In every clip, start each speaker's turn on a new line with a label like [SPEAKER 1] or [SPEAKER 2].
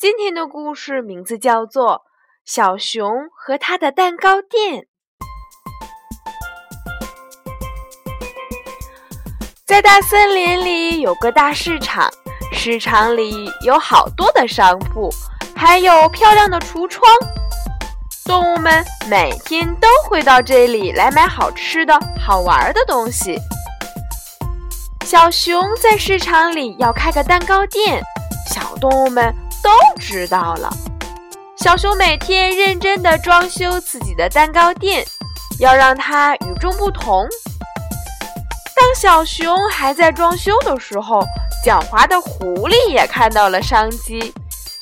[SPEAKER 1] 今天的故事名字叫做《小熊和他的蛋糕店》。在大森林里有个大市场，市场里有好多的商铺，还有漂亮的橱窗。动物们每天都会到这里来买好吃的好玩的东西。小熊在市场里要开个蛋糕店，小动物们。都知道了，小熊每天认真地装修自己的蛋糕店，要让它与众不同。当小熊还在装修的时候，狡猾的狐狸也看到了商机，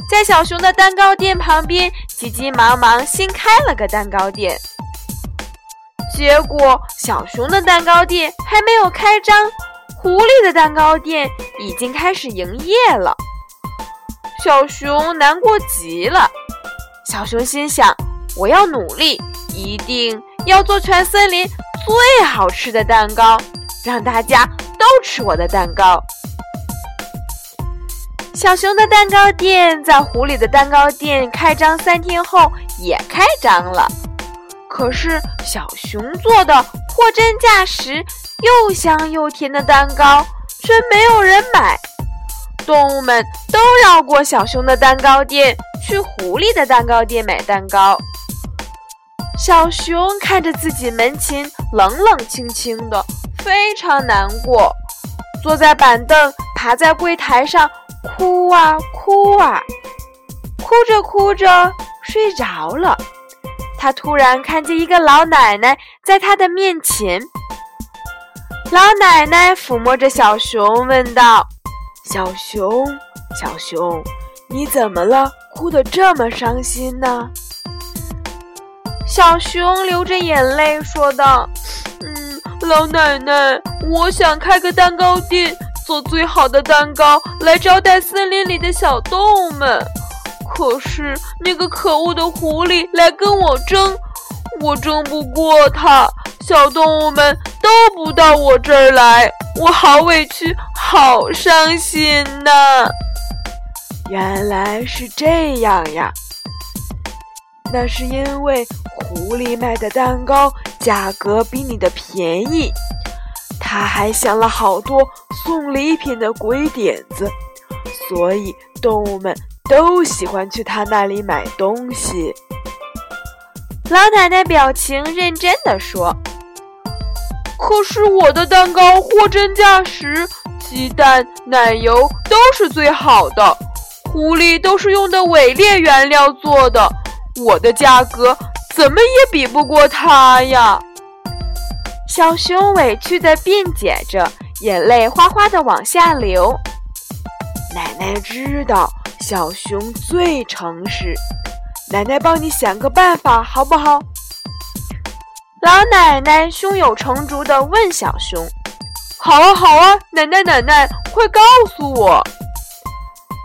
[SPEAKER 1] 在小熊的蛋糕店旁边急急忙忙新开了个蛋糕店。结果，小熊的蛋糕店还没有开张，狐狸的蛋糕店已经开始营业了。小熊难过极了。小熊心想：“我要努力，一定要做全森林最好吃的蛋糕，让大家都吃我的蛋糕。”小熊的蛋糕店在狐狸的蛋糕店开张三天后也开张了。可是，小熊做的货真价实、又香又甜的蛋糕却没有人买。动物们都绕过小熊的蛋糕店，去狐狸的蛋糕店买蛋糕。小熊看着自己门前冷冷清清的，非常难过，坐在板凳，爬在柜台上，哭啊哭啊，哭着哭着睡着了。他突然看见一个老奶奶在他的面前，老奶奶抚摸着小熊，问道。小熊，小熊，你怎么了？哭得这么伤心呢？小熊流着眼泪说道：“嗯，老奶奶，我想开个蛋糕店，做最好的蛋糕来招待森林里的小动物们。可是那个可恶的狐狸来跟我争，我争不过他，小动物们都不到我这儿来，我好委屈。”好伤心呐！原来是这样呀。那是因为狐狸卖的蛋糕价格比你的便宜，他还想了好多送礼品的鬼点子，所以动物们都喜欢去他那里买东西。老奶奶表情认真的说：“可是我的蛋糕货真价实。”鸡蛋、奶油都是最好的，狐狸都是用的伪劣原料做的，我的价格怎么也比不过它呀！小熊委屈地辩解着，眼泪哗哗地往下流。奶奶知道小熊最诚实，奶奶帮你想个办法好不好？老奶奶胸有成竹地问小熊。好啊，好啊，奶奶，奶奶，快告诉我！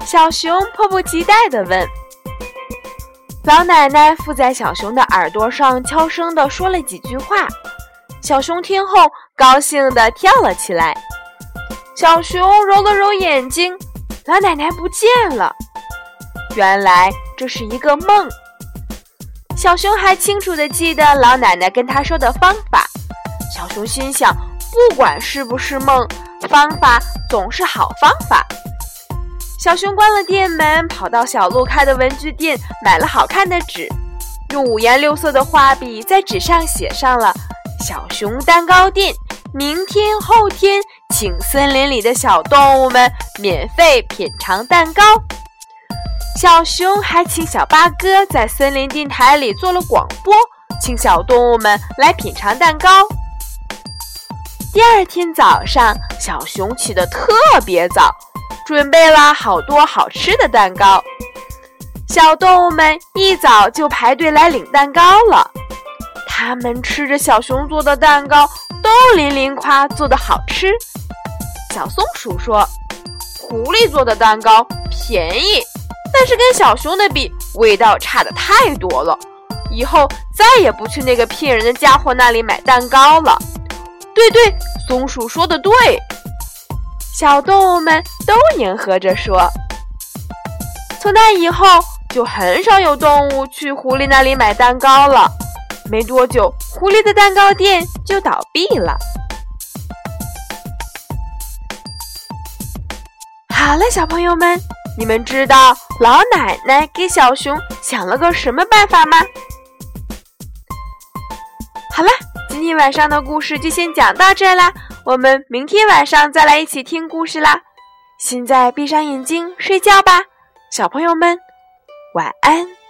[SPEAKER 1] 小熊迫不及待地问。老奶奶附在小熊的耳朵上，悄声地说了几句话。小熊听后，高兴地跳了起来。小熊揉了揉眼睛，老奶奶不见了。原来这是一个梦。小熊还清楚地记得老奶奶跟他说的方法。小熊心想。不管是不是梦，方法总是好方法。小熊关了店门，跑到小鹿开的文具店，买了好看的纸，用五颜六色的画笔在纸上写上了“小熊蛋糕店”。明天、后天，请森林里的小动物们免费品尝蛋糕。小熊还请小八哥在森林电台里做了广播，请小动物们来品尝蛋糕。第二天早上，小熊起得特别早，准备了好多好吃的蛋糕。小动物们一早就排队来领蛋糕了。他们吃着小熊做的蛋糕，都连连夸做的好吃。小松鼠说：“狐狸做的蛋糕便宜，但是跟小熊的比，味道差的太多了。以后再也不去那个骗人的家伙那里买蛋糕了。”对对，松鼠说的对。小动物们都迎合着说。从那以后，就很少有动物去狐狸那里买蛋糕了。没多久，狐狸的蛋糕店就倒闭了。好了，小朋友们，你们知道老奶奶给小熊想了个什么办法吗？好了，今天晚上的故事就先讲到这啦，我们明天晚上再来一起听故事啦。现在闭上眼睛睡觉吧，小朋友们，晚安。